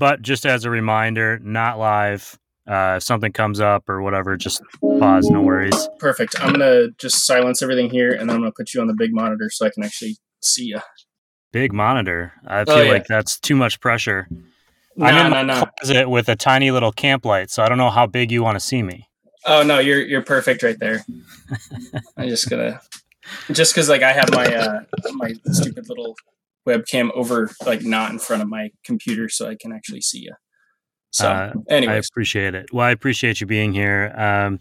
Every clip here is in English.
but just as a reminder, not live. Uh, if something comes up or whatever, just pause. No worries. Perfect. I'm gonna just silence everything here, and then I'm gonna put you on the big monitor so I can actually see you. Big monitor. I Oh, feel yeah. like that's too much pressure. No, I'm in no, my no. closet with a tiny little camp light, so I don't know how big you want to see me. Oh no, you're you're perfect right there. I'm just gonna just because like I have my uh my stupid little webcam over like not in front of my computer so I can actually see you. So, Uh, I appreciate it. Well, I appreciate you being here. Um,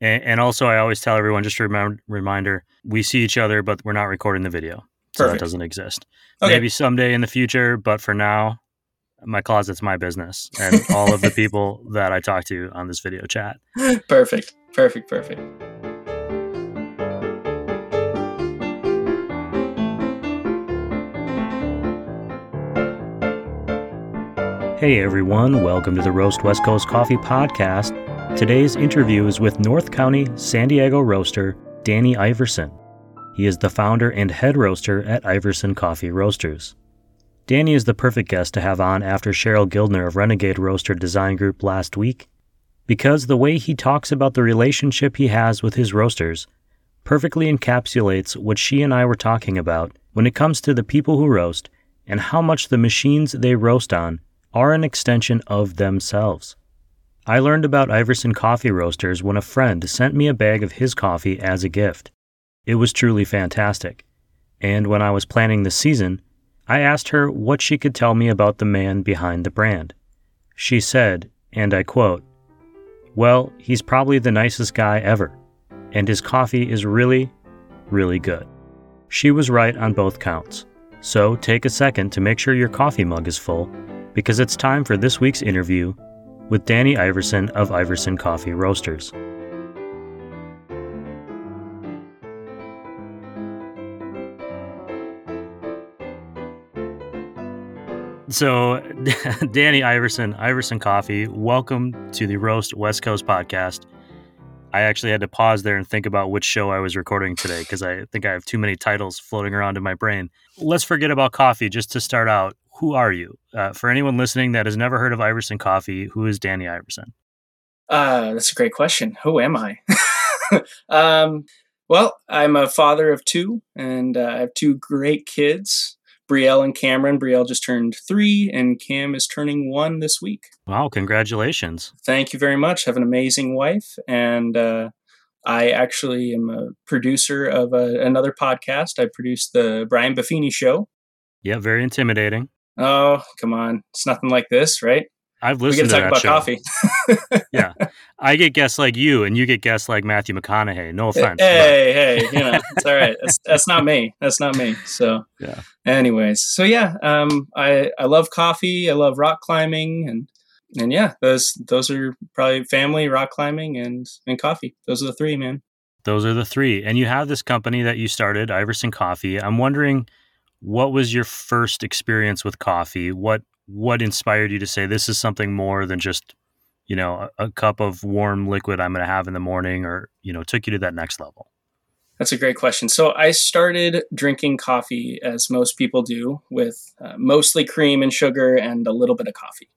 and, and also, I always tell everyone just a remem- reminder: we see each other, but we're not recording the video, so that Perfect. doesn't exist. Okay. Maybe someday in the future, but for now, my closet's my business, and all of the people that I talk to on this video chat. perfect, perfect, perfect. Hey everyone, welcome to the Roast West Coast Coffee Podcast. Today's interview is with North County San Diego roaster Danny Iverson. He is the founder and head roaster at Iverson Coffee Roasters. Danny is the perfect guest to have on after Cheryl Gildner of Renegade Roaster Design Group last week, because the way he talks about the relationship he has with his roasters perfectly encapsulates what she and I were talking about when it comes to the people who roast and how much the machines they roast on are an extension of themselves. I learned about Iverson coffee roasters when a friend sent me a bag of his coffee as a gift. It was truly fantastic. And when I was planning the season, I asked her what she could tell me about the man behind the brand. She said, and I quote, Well, he's probably the nicest guy ever, and his coffee is really, really good. She was right on both counts. So take a second to make sure your coffee mug is full because it's time for this week's interview with Danny Iverson of Iverson Coffee Roasters. So, Danny Iverson, Iverson Coffee, welcome to the Roast West Coast podcast. I actually had to pause there and think about which show I was recording today because I think I have too many titles floating around in my brain. Let's forget about coffee just to start out. Who are you? Uh, for anyone listening that has never heard of Iverson Coffee, who is Danny Iverson? Uh, that's a great question. Who am I? um, well, I'm a father of two, and uh, I have two great kids, Brielle and Cameron. Brielle just turned three, and Cam is turning one this week. Wow, congratulations. Thank you very much. have an amazing wife, and uh, I actually am a producer of a, another podcast. I produce the Brian Buffini Show. Yeah, very intimidating. Oh, come on. It's nothing like this, right? I've We listened to to talk about show. coffee. yeah, I get guests like you, and you get guests like Matthew McConaughey. No offense. but- Hey, hey, you know, it's all right. That's, that's not me. That's not me. So, Yeah. Anyways, so yeah, um, I I love coffee. I love rock climbing, and and yeah, those those are probably family, rock climbing, and and coffee. Those are the three, man. Those are the three. And you have this company that you started, Iverson Coffee. I'm wondering what was your first experience with coffee? What what inspired you to say this is something more than just, you know, a, a cup of warm liquid I'm going to have in the morning or, you know, took you to that next level? That's a great question. So I started drinking coffee as most people do, with uh, mostly cream and sugar and a little bit of coffee.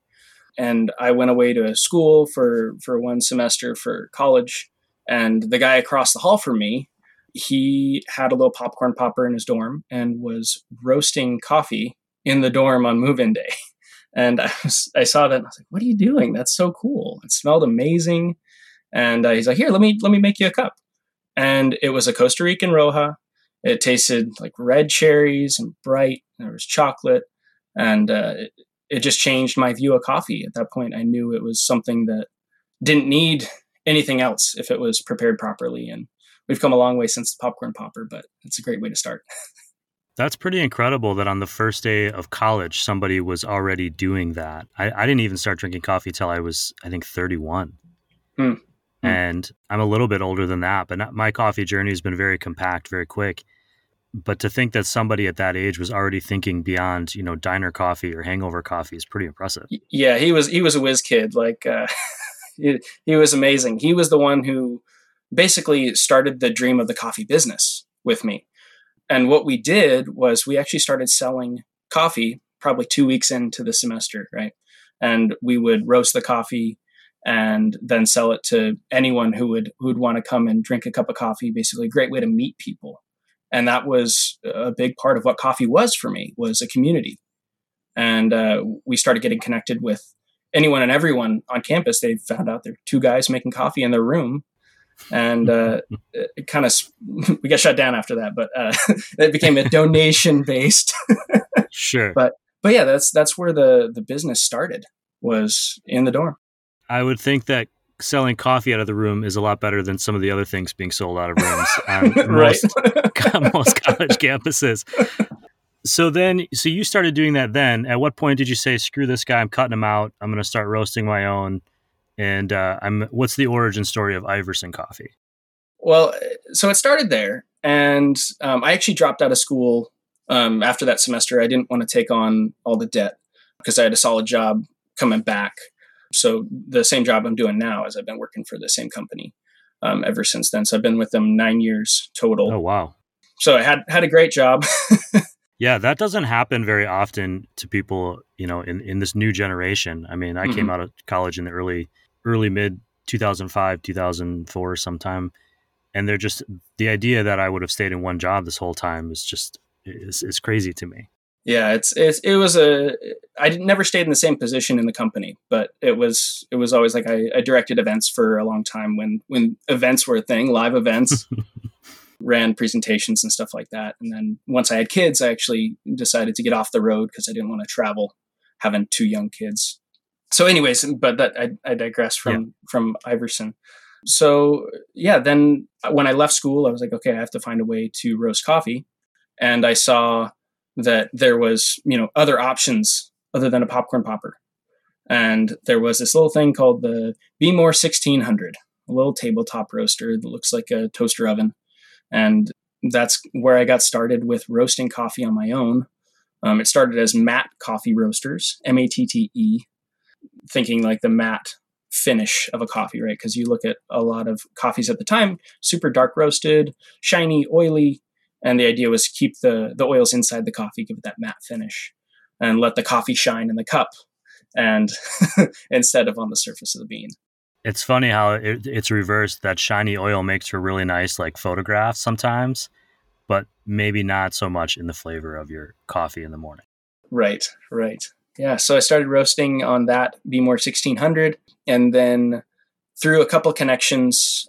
And I went away to school for for one semester for college, and the guy across the hall from me, he had a little popcorn popper in his dorm and was roasting coffee in the dorm on move-in day. And I was I saw that and I was like, "What are you doing? That's so cool! It smelled amazing." And uh, he's like, "Here, let me let me make you a cup." and it was a Costa Rican Roja. It tasted like red cherries and bright. And there was chocolate, and uh, it, it just changed my view of coffee. At that point, I knew it was something that didn't need anything else if it was prepared properly. And we've come a long way since the popcorn popper, but it's a great way to start. That's pretty incredible that on the first day of college, somebody was already doing that. I, I didn't even start drinking coffee till I was, I think, 31. Hmm. Hmm. And I'm a little bit older than that, but not, my coffee journey has been very compact, very quick. But to think that somebody at that age was already thinking beyond, you know, diner coffee or hangover coffee is pretty impressive. Yeah, he was he was a whiz kid. Like uh, he, he was amazing. He was the one who basically started the dream of the coffee business with me. And what we did was we actually started selling coffee probably two weeks into the semester, right? and we would roast the coffee and then sell it to anyone who would who would want to come and drink a cup of coffee. Basically, a great way to meet people, and that was a big part of what coffee was for me was a community. And uh, we started getting connected with anyone and everyone on campus. They found out there were two guys making coffee in their room, and uh, it kind of we got shut down after that. But uh, it became a donation based. sure. But but yeah, that's that's where the the business started was in the dorm. I would think that selling coffee out of the room is a lot better than some of the other things being sold out of rooms on most, most college campuses. So then, so you started doing that then. At what point did you say, screw this guy, I'm cutting him out, I'm going to start roasting my own? And uh, I'm, what's the origin story of Iverson Coffee? Well, so it started there. And um, I actually dropped out of school um, after that semester. I didn't want to take on all the debt because I had a solid job coming back. So the same job I'm doing now as I've been working for the same company um, ever since then. So I've been with them nine years total. Oh wow! So I had had a great job. yeah, that doesn't happen very often to people, you know, in, in this new generation. I mean, I mm-hmm. came out of college in the early early mid 2005, 2004 sometime, and they're just the idea that I would have stayed in one job this whole time is just is, is crazy to me. Yeah it's, it's it was a i never stayed in the same position in the company but it was it was always like I, I directed events for a long time when when events were a thing live events ran presentations and stuff like that. And then once i had kids i actually decided to get off the road because i didn't want to travel having two young kids so anyways but that i, I digress from yeah. from iverson. So yeah then when i left school i was like okay i have to find a way to roast coffee. And i saw that there was you know other options other than a popcorn popper. And there was this little thing called the Behmor 1600 a little tabletop roaster that looks like a toaster oven. And that's where i got started with roasting coffee on my own. Um, it started as matte coffee roasters m-a-t-t-e thinking like the matte finish of a coffee right because you look at a lot of coffees at the time super dark roasted shiny oily and the idea was keep the the oils inside the coffee, give it that matte finish, and let the coffee shine in the cup, and instead of on the surface of the bean. It's funny how it, it's reversed. That shiny oil makes for really nice like photographs sometimes, but maybe not so much in the flavor of your coffee in the morning. Right, right. Yeah, so I started roasting on that Behmor 1600, and then through a couple connections,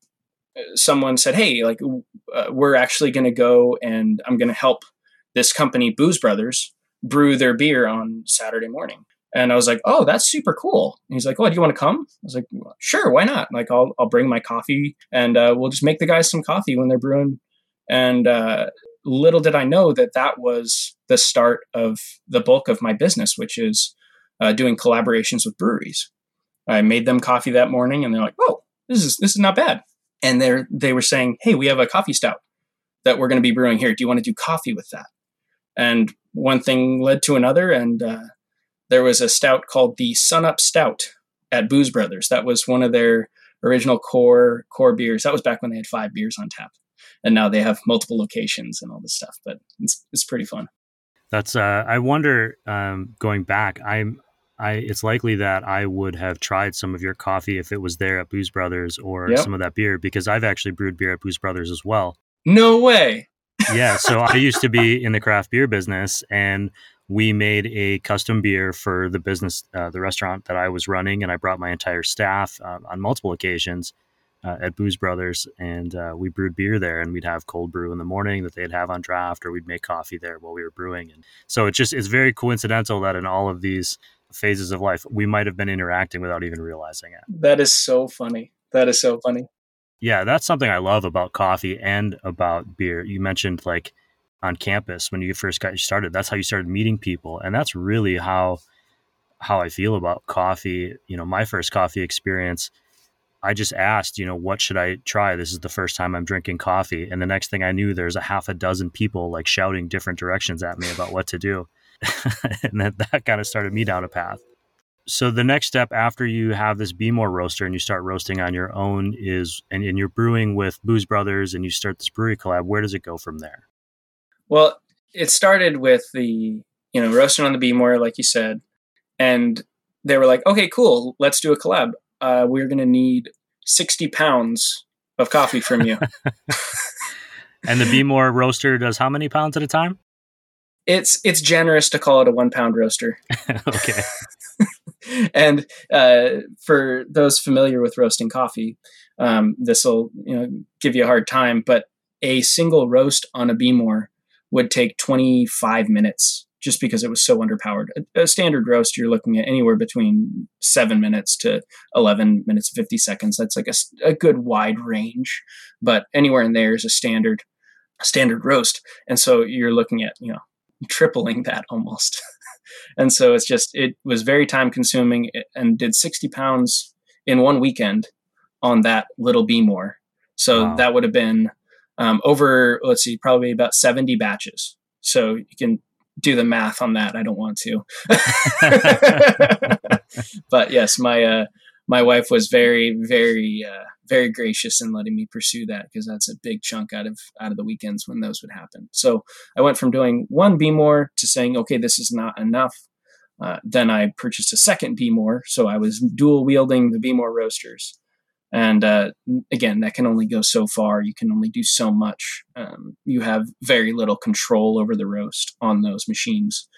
someone said, "Hey, like uh, we're actually going to go and I'm going to help this company, Booze Brothers, brew their beer on Saturday morning." And I was like, "Oh, that's super cool." And he's like, "Oh, do you want to come?" I was like, "Sure, why not?" Like, I'll I'll bring my coffee and uh, we'll just make the guys some coffee when they're brewing. And uh, little did I know that that was the start of the bulk of my business, which is uh, doing collaborations with breweries. I made them coffee that morning, and they're like, "Oh, this is this is not bad." and they they were saying, "Hey, we have a coffee stout that we're going to be brewing here. Do you want to do coffee with that?" And one thing led to another, and uh, there was a stout called the Sun Up Stout at Booze Brothers. That was one of their original core core beers. That was back when they had five beers on tap, and now they have multiple locations and all this stuff. But it's it's pretty fun. That's uh, I wonder um, going back. I'm I it's likely that I would have tried some of your coffee if it was there at Booze Brothers or yep. some of that beer because I've actually brewed beer at Booze Brothers as well. No way. yeah, so I used to be in the craft beer business and we made a custom beer for the business uh, the restaurant that I was running and I brought my entire staff uh, on multiple occasions uh, at Booze Brothers and uh, we brewed beer there and we'd have cold brew in the morning that they'd have on draft or we'd make coffee there while we were brewing and so it's just it's very coincidental that in all of these phases of life we might have been interacting without even realizing it. That is so funny. That is so funny. Yeah, that's something I love about coffee and about beer. You mentioned like on campus when you first got started, that's how you started meeting people and that's really how how I feel about coffee. You know, my first coffee experience I just asked, you know, what should I try? This is the first time I'm drinking coffee. And the next thing I knew, there's a half a dozen people like shouting different directions at me about what to do. and that, that kind of started me down a path. So the next step after you have this Behmor roaster and you start roasting on your own is, and, and you're brewing with Booze Brothers and you start this brewery collab. Where does it go from there? Well, it started with the you know roasting on the Behmor, like you said, and they were like, okay, cool, let's do a collab. Uh, we're going to need 60 pounds of coffee from you. and the Behmor roaster does how many pounds at a time? It's it's generous to call it a one pound roaster. okay. and uh, for those familiar with roasting coffee, um, this will you know give you a hard time. But a single roast on a Behmor would take 25 minutes just because it was so underpowered. A, a, standard roast, you're looking at anywhere between seven minutes to 11 minutes, 50 seconds. That's like a, a good wide range, but anywhere in there is a standard, standard roast. And so you're looking at, you know, tripling that almost. and so it's just, it was very time consuming and did 60 pounds in one weekend on that little Behmor. So wow. that would have been um, over, let's see, probably about 70 batches. So you can do the math on that. I don't want to. but yes, my uh, my wife was very, very, uh, very gracious in letting me pursue that because that's a big chunk out of out of the weekends when those would happen. So I went from doing one Behmor to saying, okay, this is not enough. Uh, then I purchased a second Behmor, so I was dual wielding the Behmor roasters. And uh, again, that can only go so far. You can only do so much. Um, you have very little control over the roast on those machines.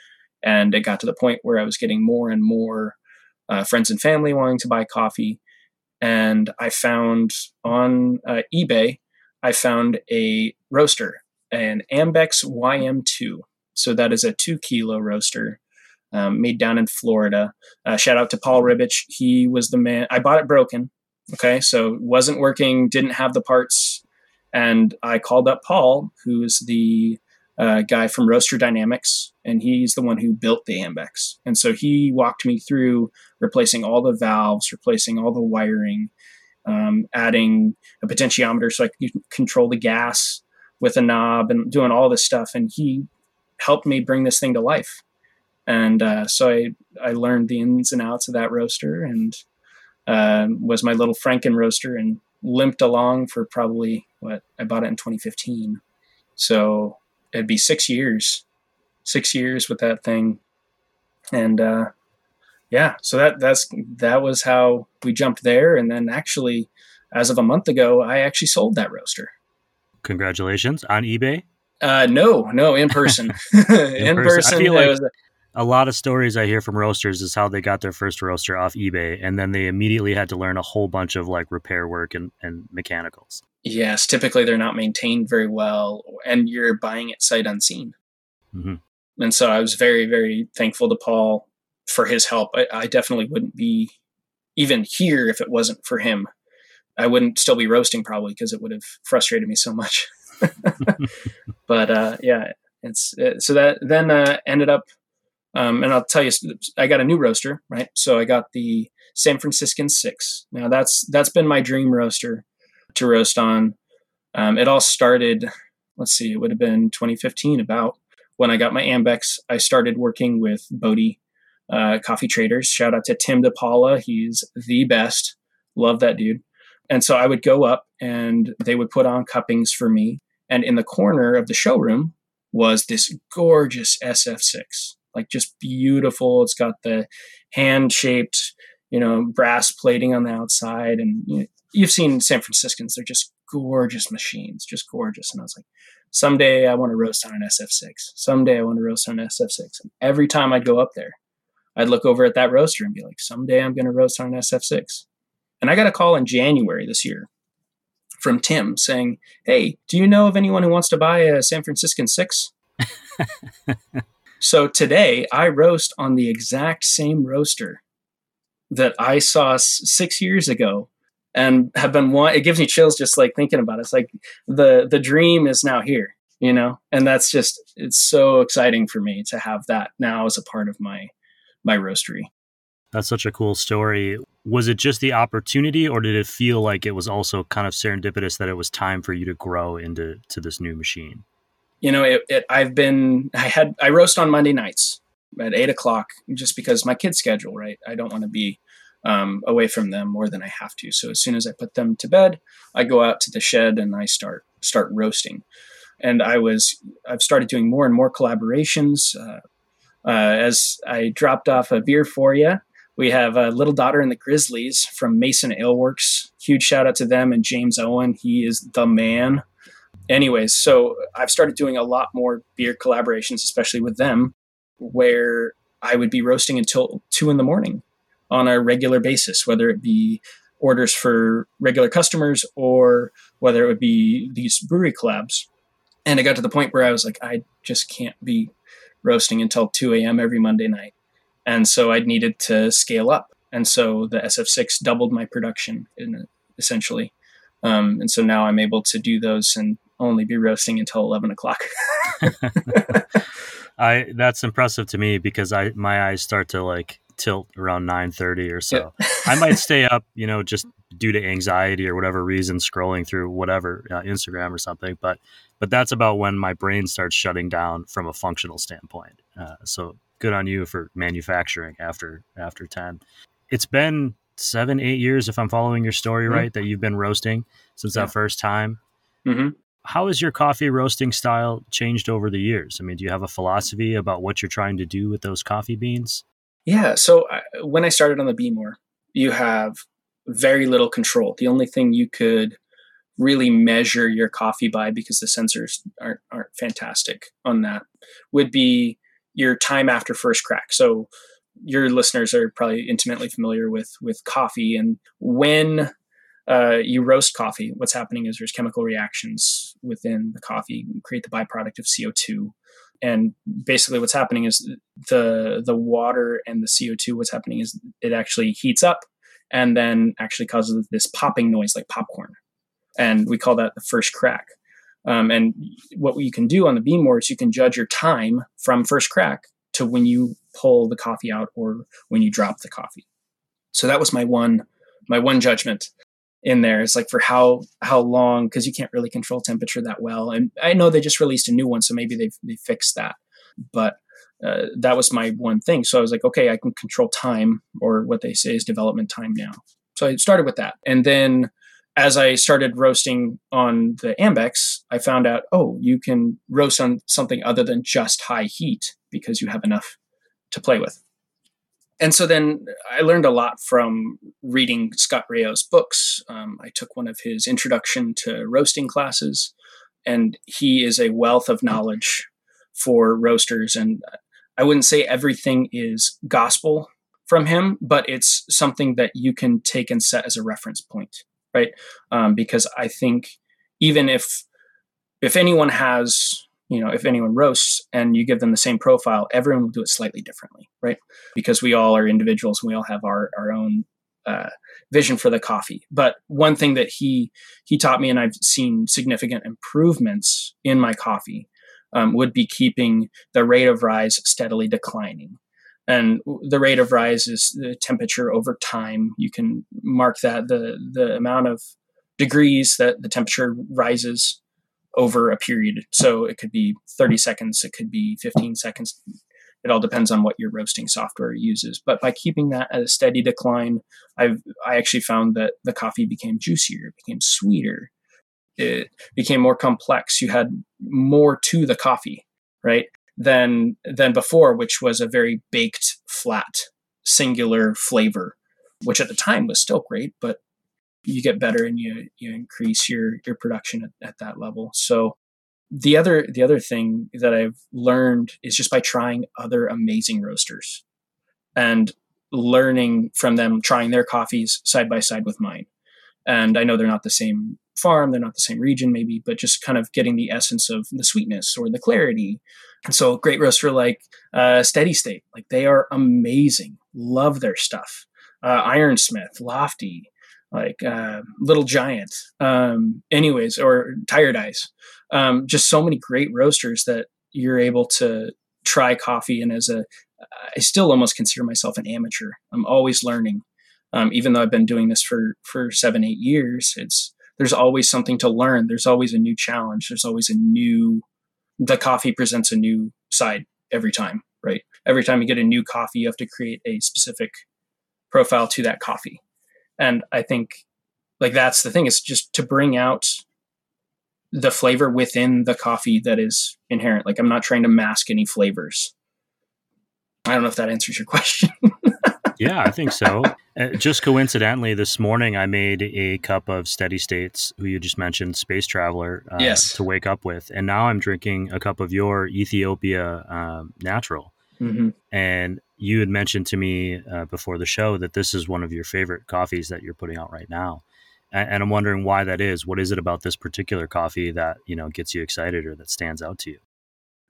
And it got to the point where I was getting more and more uh, friends and family wanting to buy coffee. And I found on uh, eBay, I found a roaster, an Ambex YM2. So that is a two kilo roaster um, made down in Florida. Uh, shout out to Paul Ribich. He was the man. I bought it broken Okay, so wasn't working, didn't have the parts, and I called up Paul, who's the uh, guy from Roaster Dynamics, and he's the one who built the Ambex. And so he walked me through replacing all the valves, replacing all the wiring, um, adding a potentiometer so I could control the gas with a knob, and doing all this stuff. And he helped me bring this thing to life. And uh, so I I learned the ins and outs of that roaster, and uh, was my little Franken roaster and limped along for probably what I bought it in 2015. So it'd be six years, six years with that thing. And, uh, yeah, so that, that's, that was how we jumped there. And then actually, as of a month ago, I actually sold that roaster. Congratulations on eBay. Uh, no, no, in person. in, in, person. person I feel like, a lot of stories I hear from roasters is how they got their first roaster off eBay and then they immediately had to learn a whole bunch of like repair work and, and mechanicals. Yes, typically they're not maintained very well and you're buying it sight unseen. Mm-hmm. And so I was very, very thankful to Paul for his help. I, I definitely wouldn't be even here if it wasn't for him. I wouldn't still be roasting probably because it would have frustrated me so much. but uh, yeah, it's it, so that then uh, ended up um, and I'll tell you, I got a new roaster, right? So I got the San Franciscan Six. Now that's that's been my dream roaster to roast on. Um, it all started, let's see, it would have been 2015 about when I got my Ambex. I started working with Bodhi uh, Coffee Traders. Shout out to Tim DePaula. He's the best. Love that dude. And so I would go up and they would put on cuppings for me. And in the corner of the showroom was this gorgeous SF6 like just beautiful. It's got the hand shaped, you know, brass plating on the outside. And you know, you've seen San Franciscans, they're just gorgeous machines, just gorgeous. And I was like, someday I want to roast on an SF6. Someday I want to roast on an SF6. And every time I'd go up there, I'd look over at that roaster and be like, someday I'm going to roast on an SF6. And I got a call in January this year from Tim saying, Hey, do you know of anyone who wants to buy a San Franciscan 6? So today I roast on the exact same roaster that I saw six years ago and have been one it gives me chills just like thinking about it. It's like the the dream is now here, you know? And that's just it's so exciting for me to have that now as a part of my my roastery. That's such a cool story. Was it just the opportunity or did it feel like it was also kind of serendipitous that it was time for you to grow into to this new machine? You know, it, it, I've been, I had, I roast on Monday nights at eight o'clock just because my kids' schedule, right? I don't want to be um, away from them more than I have to. So as soon as I put them to bed, I go out to the shed and I start start roasting. And I was, I've started doing more and more collaborations. Uh, uh, as I dropped off a beer for you We have a little daughter in the Grizzlies from Mason Ale Works. Huge shout out to them and James Owen. He is the man. Anyways, so I've started doing a lot more beer collaborations, especially with them, where I would be roasting until two in the morning on a regular basis, whether it be orders for regular customers or whether it would be these brewery collabs. And I got to the point where I was like, I just can't be roasting until 2 a.m. every Monday night. And so I needed to scale up. And so the SF6 doubled my production in, essentially. Um, and so now I'm able to do those and only be roasting until 11 o'clock. I that's impressive to me because I my eyes start to like tilt around 9:30 or so. Yeah. I might stay up, you know, just due to anxiety or whatever reason scrolling through whatever uh, Instagram or something, but but that's about when my brain starts shutting down from a functional standpoint. Uh, so good on you for manufacturing after after 10. It's been 7 8 years if I'm following your story mm-hmm. right that you've been roasting since yeah. that first time. Mm-hmm how has your coffee roasting style changed over the years? I mean, do you have a philosophy about what you're trying to do with those coffee beans? Yeah. So I, when I started on the Behmor, you have very little control. The only thing you could really measure your coffee by, because the sensors aren't aren't fantastic on that, would be your time after first crack. So your listeners are probably intimately familiar with with coffee and when uh, you roast coffee. What's happening is there's chemical reactions within the coffee create the byproduct of co2 and basically what's happening is the the water and the CO2 what's happening is it actually heats up and then actually causes this popping noise like popcorn. And we call that the first crack. Um, and what you can do on the Behmor is you can judge your time from first crack to when you pull the coffee out or when you drop the coffee. So that was my one my one judgment in there. Is like for how how long because you can't really control temperature that well. And i know they just released a new one so maybe they've they fixed that. But uh, that was my one thing. So i was like okay i can control time or what they say is development time now. So i started with that. And then as i started roasting on the ambex i found out oh you can roast on something other than just high heat because you have enough to play with and so then I learned a lot from reading Scott Rao's books. Um, I took one of his introduction to roasting classes, and he is a wealth of knowledge for roasters. And I wouldn't say everything is gospel from him, but it's something that you can take and set as a reference point, right? Um, because I think even if if anyone has you know, if anyone roasts and you give them the same profile, everyone will do it slightly differently, right? Because we all are individuals and we all have our, our own uh, vision for the coffee. But one thing that he he taught me, and I've seen significant improvements in my coffee, um, would be keeping the rate of rise steadily declining. And the rate of rise is the temperature over time. You can mark that the the amount of degrees that the temperature rises over a period. So it could be 30 seconds, it could be 15 seconds. It all depends on what your roasting software uses. But by keeping that at a steady decline, I've I actually found that the coffee became juicier, it became sweeter, it became more complex. You had more to the coffee, right? Than than before, which was a very baked, flat, singular flavor, which at the time was still great, but you get better and you you increase your your production at, at that level. So the other the other thing that I've learned is just by trying other amazing roasters and learning from them, trying their coffees side by side with mine. And I know they're not the same farm, they're not the same region, maybe, but just kind of getting the essence of the sweetness or the clarity. And so, great roaster like uh, Steady State, like they are amazing. Love their stuff. Uh, Ironsmith, Lofty, like uh, Little Giant, um, anyways, or Tired Eyes. Um, just so many great roasters that you're able to try coffee. And as a, I still almost consider myself an amateur. I'm always learning, um, even though I've been doing this for for seven, eight years. It's there's always something to learn. There's always a new challenge. There's always a new. The coffee presents a new side every time, right? Every time you get a new coffee, you have to create a specific profile to that coffee and i think like that's the thing is just to bring out the flavor within the coffee that is inherent like i'm not trying to mask any flavors i don't know if that answers your question yeah, I think so. Uh, just coincidentally, this morning I made a cup of Steady States, who you just mentioned, Space Traveler, uh, yes. to wake up with, and now I'm drinking a cup of your Ethiopia um, Natural. Mm-hmm. And you had mentioned to me uh, before the show that this is one of your favorite coffees that you're putting out right now, and, and I'm wondering why that is. What is it about this particular coffee that you know gets you excited or that stands out to you?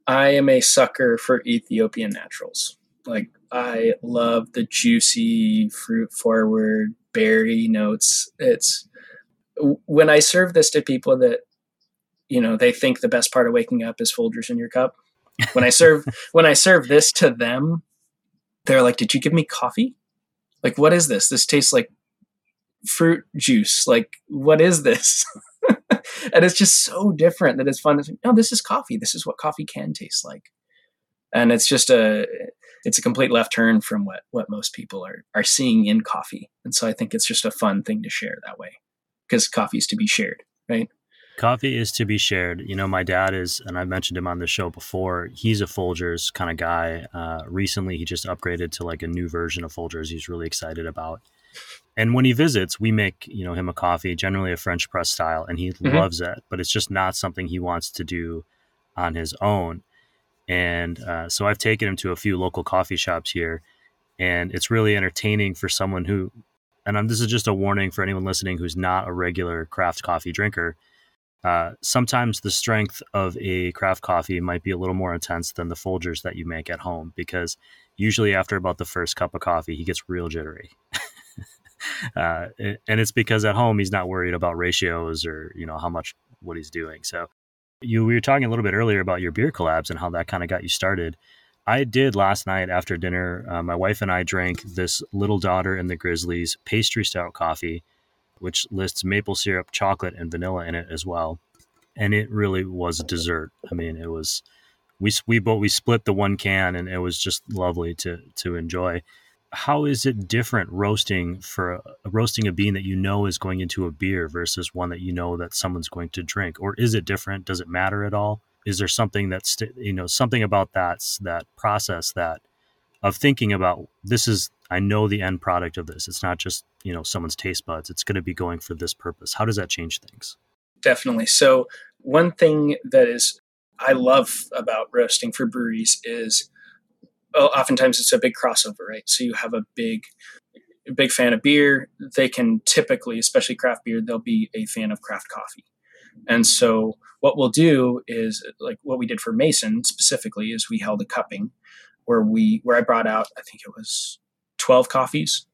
I am a sucker for Ethiopian naturals. Like I love the juicy, fruit forward berry notes. It's when I serve this to people that you know they think the best part of waking up is Folgers in your cup. When I serve when I serve this to them, they're like, "Did you give me coffee? Like, what is this? This tastes like fruit juice. Like, what is this?" and it's just so different that it's fun. It's like, no, this is coffee. This is what coffee can taste like, and it's just a it's a complete left turn from what what most people are are seeing in coffee. And so I think it's just a fun thing to share that way because coffee is to be shared, right? Coffee is to be shared. You know, my dad is, and I've mentioned him on the show before. He's a Folgers kind of guy. Uh, recently, he just upgraded to like a new version of Folgers. He's really excited about. And when he visits, we make you know him a coffee, generally a French press style, and he mm-hmm. loves it. But it's just not something he wants to do on his own. And uh, so I've taken him to a few local coffee shops here, and it's really entertaining for someone who, and I'm, this is just a warning for anyone listening who's not a regular craft coffee drinker. Uh, sometimes the strength of a craft coffee might be a little more intense than the Folgers that you make at home because usually after about the first cup of coffee, he gets real jittery. uh, and it's because at home he's not worried about ratios or you know how much what he's doing. So you we were talking a little bit earlier about your beer collabs and how that kind of got you started. I did last night after dinner. Uh, my wife and I drank this Little Daughter and the Grizzlies pastry stout coffee, which lists maple syrup, chocolate, and vanilla in it as well. And it really was a dessert. I mean, it was we we both we split the one can, and it was just lovely to to enjoy how is it different roasting for a, roasting a bean that you know is going into a beer versus one that you know that someone's going to drink or is it different does it matter at all is there something that's you know something about that that process that of thinking about this is i know the end product of this it's not just you know someone's taste buds it's going to be going for this purpose how does that change things definitely so one thing that is i love about roasting for breweries is oftentimes it's a big crossover, right? So you have a big, big fan of beer. They can typically, especially craft beer, they'll be a fan of craft coffee. And so what we'll do is like what we did for Mason specifically is we held a cupping where we where I brought out I think it was 12 coffees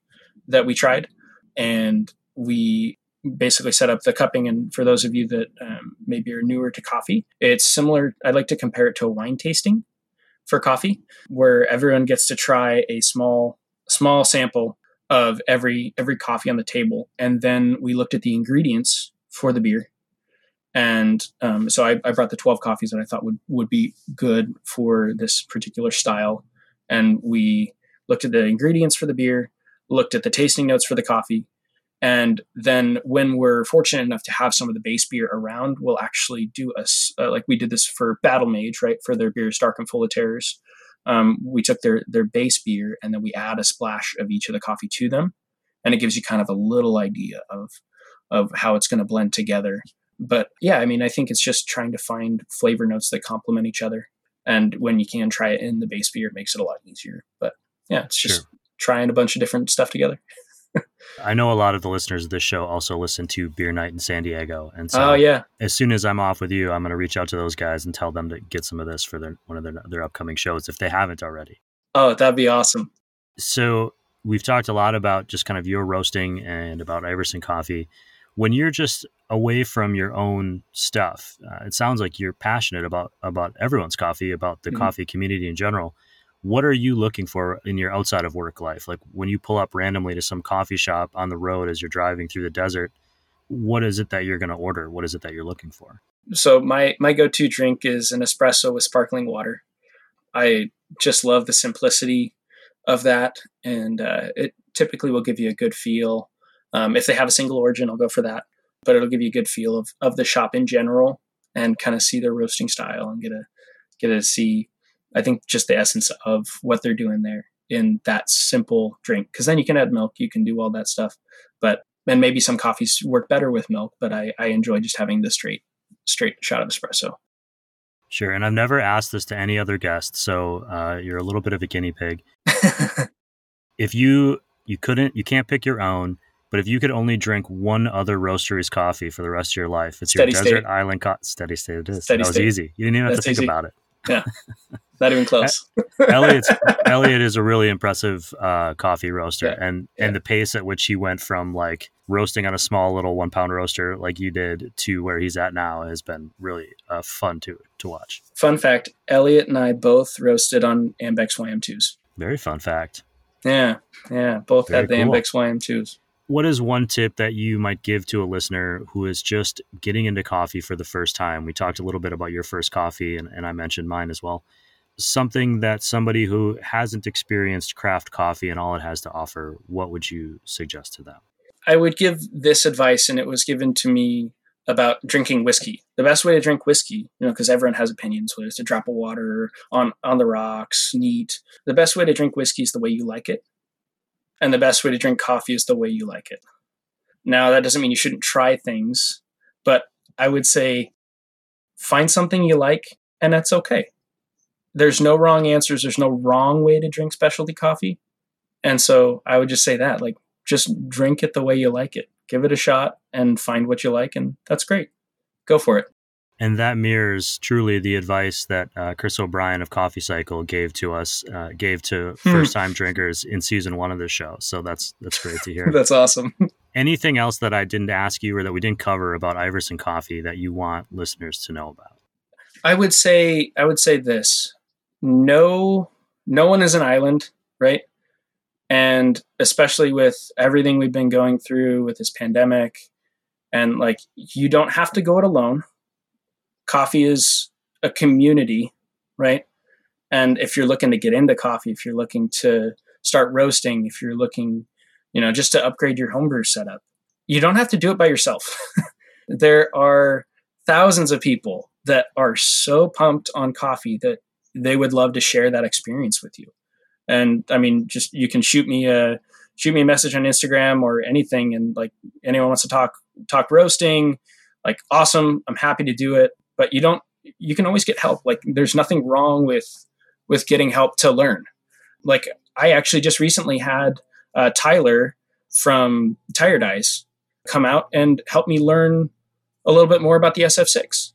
that we tried and we basically set up the cupping and for those of you that um, maybe are newer to coffee it's similar i like to compare it to a wine tasting for coffee, where everyone gets to try a small small sample of every every coffee on the table, and then we looked at the ingredients for the beer. And um, so I, I brought the 12 coffees that I thought would, would be good for this particular style. And we looked at the ingredients for the beer, looked at the tasting notes for the coffee, and then when we're fortunate enough to have some of the base beer around, we'll actually do us uh, like we did this for Battle Mage, right? For their beer Stark and Full of Terrors. Um, we took their their base beer and then we add a splash of each of the coffee to them, and it gives you kind of a little idea of of how it's going to blend together. But yeah, I mean, I think it's just trying to find flavor notes that complement each other, and when you can try it in the base beer, it makes it a lot easier. But yeah, it's just sure. trying a bunch of different stuff together. I know a lot of the listeners of this show also listen to Beer Night in San Diego, and so oh yeah, as soon as I'm off with you, I'm going to reach out to those guys and tell them to get some of this for their one of their their upcoming shows if they haven't already. Oh, that'd be awesome. So we've talked a lot about just kind of your roasting and about Iverson Coffee. When you're just away from your own stuff, uh, it sounds like you're passionate about about everyone's coffee, about the mm-hmm. coffee community in general what are you looking for in your outside of work life? Like when you pull up randomly to some coffee shop on the road as you're driving through the desert, what is it that you're going to order? What is it that you're looking for? So my my go-to drink is an espresso with sparkling water. I just love the simplicity of that, and uh, it typically will give you a good feel. Um, if they have a single origin, I'll go for that, but it'll give you a good feel of of the shop in general, and kind of see their roasting style and get a get to see I think just the essence of what they're doing there. in that simple drink because then you can add milk, you can do all that stuff. But and maybe some coffees work better with milk, but I, I enjoy just having the straight straight shot of espresso. Sure, and I've never asked this to any other guest, so uh, you're a little bit of a guinea pig. if you you couldn't you can't pick your own, but if you could only drink one other roastery's coffee for the rest of your life, it's Steady your state. desert island co- steady state. It is. Steady that was easy. You didn't even have That's to think easy. about it. Yeah, not even close. Elliot's Elliot is a really impressive uh, coffee roaster, Yeah, and yeah. and the pace at which he went from like roasting on a small little one pound roaster like you did to where he's at now has been really uh, fun to to watch. Fun fact: Elliot and I both roasted on Ambex YM2s. Very fun fact. Yeah, yeah, both Very had the cool. Ambex YM2s. What is one tip that you might give to a listener who is just getting into coffee for the first time? We talked a little bit about your first coffee, and, and I mentioned mine as well. Something that somebody who hasn't experienced craft coffee and all it has to offer, what would you suggest to them? I would give this advice, and it was given to me about drinking whiskey. The best way to drink whiskey, you know, because everyone has opinions, whether it's a drop of water on on the rocks, neat. The best way to drink whiskey is the way you like it, and the best way to drink coffee is the way you like it. Now, that doesn't mean you shouldn't try things, but I would say find something you like, and that's okay. There's no wrong answers. There's no wrong way to drink specialty coffee, and so I would just say that, like just drink it the way you like it. Give it a shot and find what you like, and that's great. Go for it. And that mirrors truly the advice that uh, Chris O'Brien of Coffee Cycle gave to us, uh, gave to Hmm. first time drinkers in season one of the show. So that's that's great to hear. That's awesome. Anything else that I didn't ask you or that we didn't cover about Iverson Coffee that you want listeners to know about? I would say I would say this. No no one is an island, right? And especially with everything we've been going through with this pandemic and like you don't have to go it alone. Coffee is a community, right? And if you're looking to get into coffee, if you're looking to start roasting, if you're looking, you know, just to upgrade your homebrew setup, you don't have to do it by yourself. there are thousands of people that are so pumped on coffee that they would love to share that experience with you. And I mean, just you can shoot me a shoot me a message on Instagram or anything, and like anyone wants to talk talk roasting, like awesome, I'm happy to do it. But you don't, you can always get help. Like there's nothing wrong with with getting help to learn. Like I actually just recently had uh, Tyler from Tired Eyes come out and help me learn a little bit more about the SF6.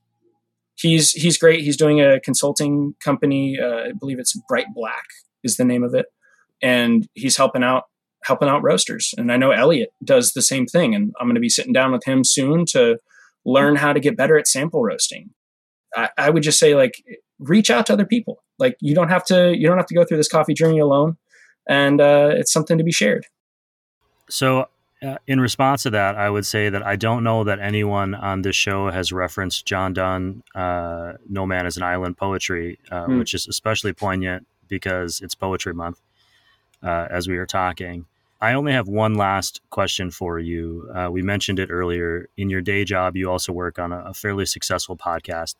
He's he's great. He's doing a consulting company. Uh, I believe it's Bright Black is the name of it, and he's helping out helping out roasters. And I know Elliot does the same thing. And I'm going to be sitting down with him soon to learn how to get better at sample roasting. I, I would just say like reach out to other people. Like you don't have to you don't have to go through this coffee journey alone, and uh, it's something to be shared. So, uh, in response to that, I would say that I don't know that anyone on this show has referenced John Donne, uh, No Man is an Island poetry, uh, Hmm. which is especially poignant because it's Poetry Month, uh, as we are talking. I only have one last question for you. Uh, we mentioned it earlier. In your day job, you also work on a, a fairly successful podcast.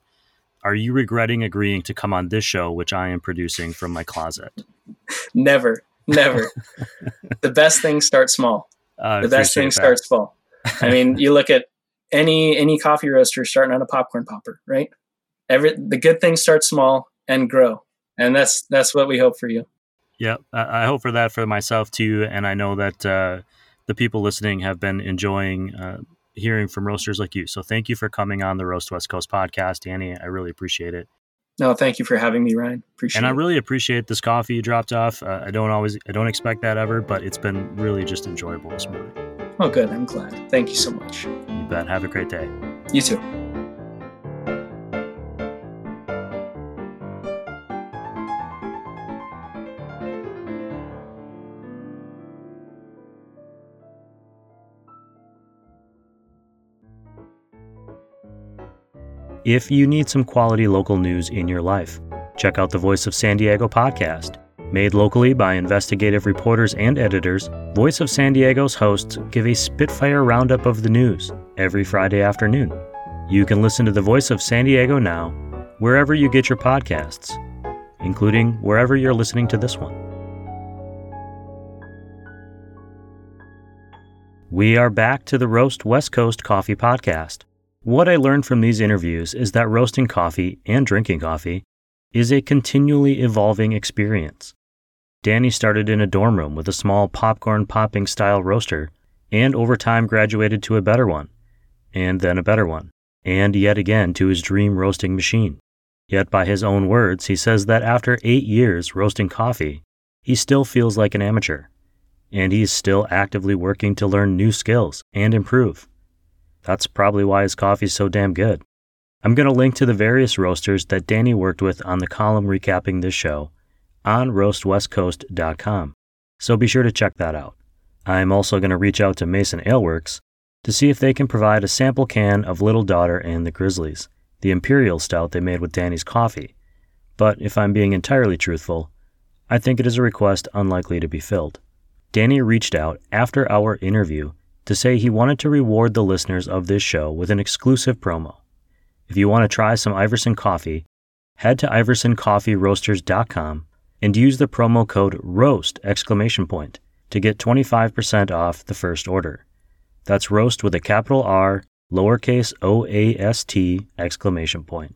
Are you regretting agreeing to come on this show, which I am producing from my closet? Never, never. the best things start small. Uh, the best thing things that. start small. I mean, you look at any any coffee roaster starting on a popcorn popper, right? Every the good things start small and grow, and that's that's what we hope for you. Yeah, I I hope for that for myself too, and I know that uh, the people listening have been enjoying uh, hearing from roasters like you. So thank you for coming on the Roast West Coast podcast, Danny. I really appreciate it, No, thank you for having me, Ryan. Appreciate it. and I really appreciate this coffee you dropped off. Uh, I don't always, I don't expect that ever, but it's been really just enjoyable this morning. oh, good. I'm glad. Thank you so much. You bet. Have a great day. You too. if you need some quality local news in your life. Check out the Voice of San Diego podcast. Made locally by investigative reporters and editors, Voice of San Diego's hosts give a Spitfire roundup of the news every Friday afternoon. You can listen to the Voice of San Diego now, wherever you get your podcasts, including wherever you're listening to this one. We are back to the Roast West Coast Coffee Podcast. What I learned from these interviews is that roasting coffee and drinking coffee is a continually evolving experience. Danny started in a dorm room with a small popcorn popping style roaster and over time graduated to a better one, and then a better one, and yet again to his dream roasting machine. Yet, by his own words, he says that after eight years roasting coffee, he still feels like an amateur, and he is still actively working to learn new skills and improve. That's probably why his coffee is so damn good. I'm going to link to the various roasters that Danny worked with on the column recapping this show on roastwestcoast.com, so be sure to check that out. I'm also going to reach out to Mason Aleworks to see if they can provide a sample can of Little Daughter and the Grizzlies, the Imperial Stout they made with Danny's coffee. But if I'm being entirely truthful, I think it is a request unlikely to be filled. Danny reached out after our interview to say he wanted to reward the listeners of this show with an exclusive promo. If you want to try some Iverson coffee, head to iversoncoffeeroasters.com and use the promo code ROAST exclamation point to get 25% off the first order. That's roast with a capital R, lowercase o a s t exclamation point.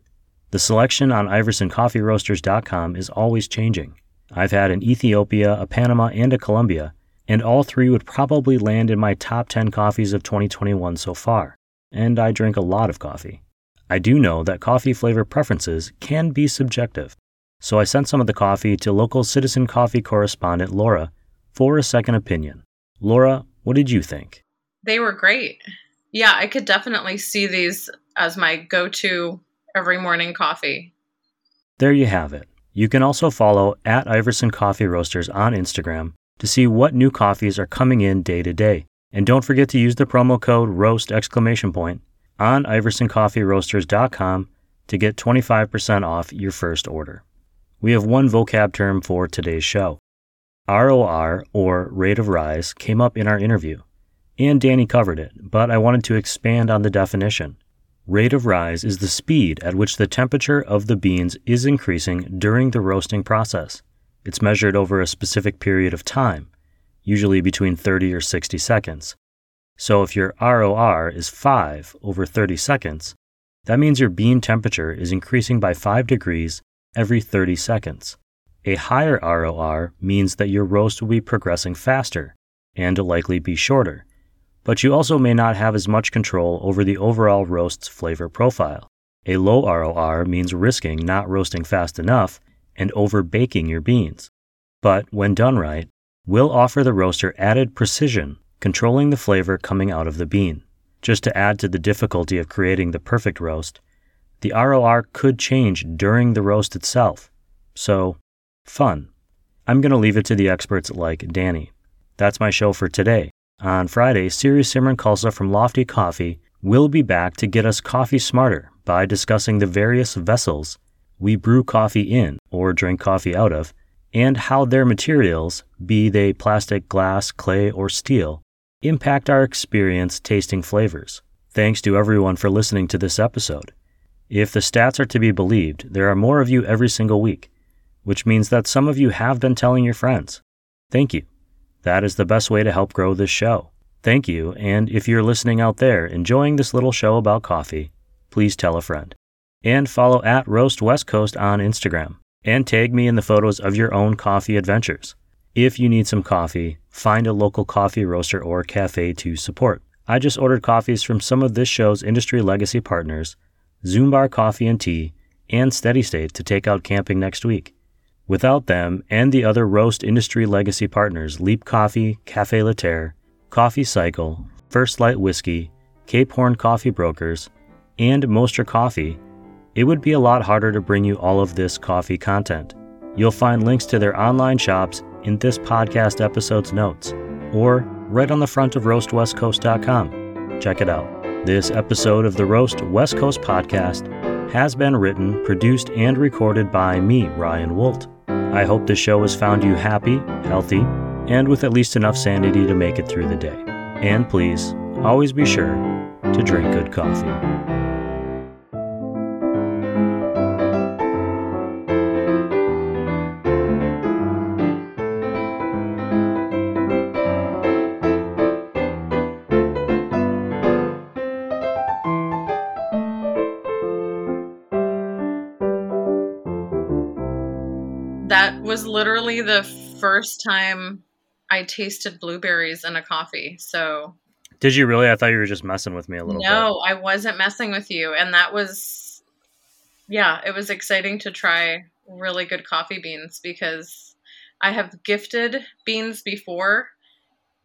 The selection on iversoncoffeeroasters.com is always changing. I've had an Ethiopia, a Panama, and a Colombia, and all three would probably land in my top 10 coffees of 2021 so far. And I drink a lot of coffee. I do know that coffee flavor preferences can be subjective, so I sent some of the coffee to local Citizen Coffee correspondent Laura for a second opinion. Laura, what did you think? They were great. Yeah, I could definitely see these as my go to every morning coffee. There you have it. You can also follow at Iverson Coffee Roasters on Instagram to see what new coffees are coming in day to day. And don't forget to use the promo code ROAST exclamation point on iversoncoffeeroasters.com to get 25% off your first order. We have one vocab term for today's show. ROR, or rate of rise, came up in our interview. And Danny covered it, but I wanted to expand on the definition. Rate of rise is the speed at which the temperature of the beans is increasing during the roasting process. It's measured over a specific period of time, usually between 30 or 60 seconds. So if your ROR is 5 over 30 seconds, that means your bean temperature is increasing by 5 degrees every 30 seconds. A higher ROR means that your roast will be progressing faster and likely be shorter, but you also may not have as much control over the overall roast's flavor profile. A low ROR means risking not roasting fast enough and over baking your beans, but when done right, will offer the roaster added precision, controlling the flavor coming out of the bean. Just to add to the difficulty of creating the perfect roast, the ROR could change during the roast itself. So, fun. I'm going to leave it to the experts like Danny. That's my show for today. On Friday, Siri Simran Khalsa from Lofty Coffee will be back to get us coffee smarter by discussing the various vessels we brew coffee in or drink coffee out of, and how their materials, be they plastic, glass, clay, or steel, impact our experience tasting flavors. Thanks to everyone for listening to this episode. If the stats are to be believed, there are more of you every single week, which means that some of you have been telling your friends. Thank you. That is the best way to help grow this show. Thank you, and if you're listening out there enjoying this little show about coffee, please tell a friend. And follow at Roast West Coast on Instagram, and tag me in the photos of your own coffee adventures. If you need some coffee, find a local coffee roaster or cafe to support. I just ordered coffees from some of this show's industry legacy partners, Zoombar Coffee and Tea, and Steady State to take out camping next week. Without them and the other roast industry legacy partners Leap Coffee, Cafe Laterre, Coffee Cycle, First Light Whiskey, Cape Horn Coffee Brokers, and Moster Coffee, it would be a lot harder to bring you all of this coffee content. You'll find links to their online shops in this podcast episode's notes, or right on the front of roastwestcoast.com. Check it out. This episode of the Roast West Coast podcast has been written, produced, and recorded by me, Ryan Wolt. I hope this show has found you happy, healthy, and with at least enough sanity to make it through the day. And please, always be sure to drink good coffee. Was literally the first time I tasted blueberries in a coffee. So Did you really? I thought you were just messing with me a little no, I wasn't messing with you. And that was, yeah, it was exciting to try really good coffee beans because I have gifted beans before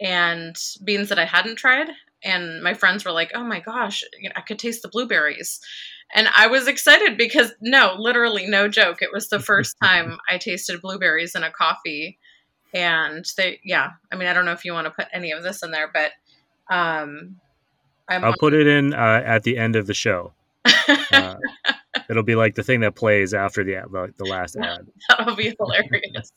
and beans that I hadn't tried. And my friends were like, oh my gosh, I could taste the blueberries. And I was excited because, no, literally, no joke. It was the first time I tasted blueberries in a coffee. And they, yeah, I mean, I don't know if you want to put any of this in there, but um, I'm I'll put it in uh, at the end of the show. Uh, it'll be like the thing that plays after the the, the last ad. That'll be hilarious.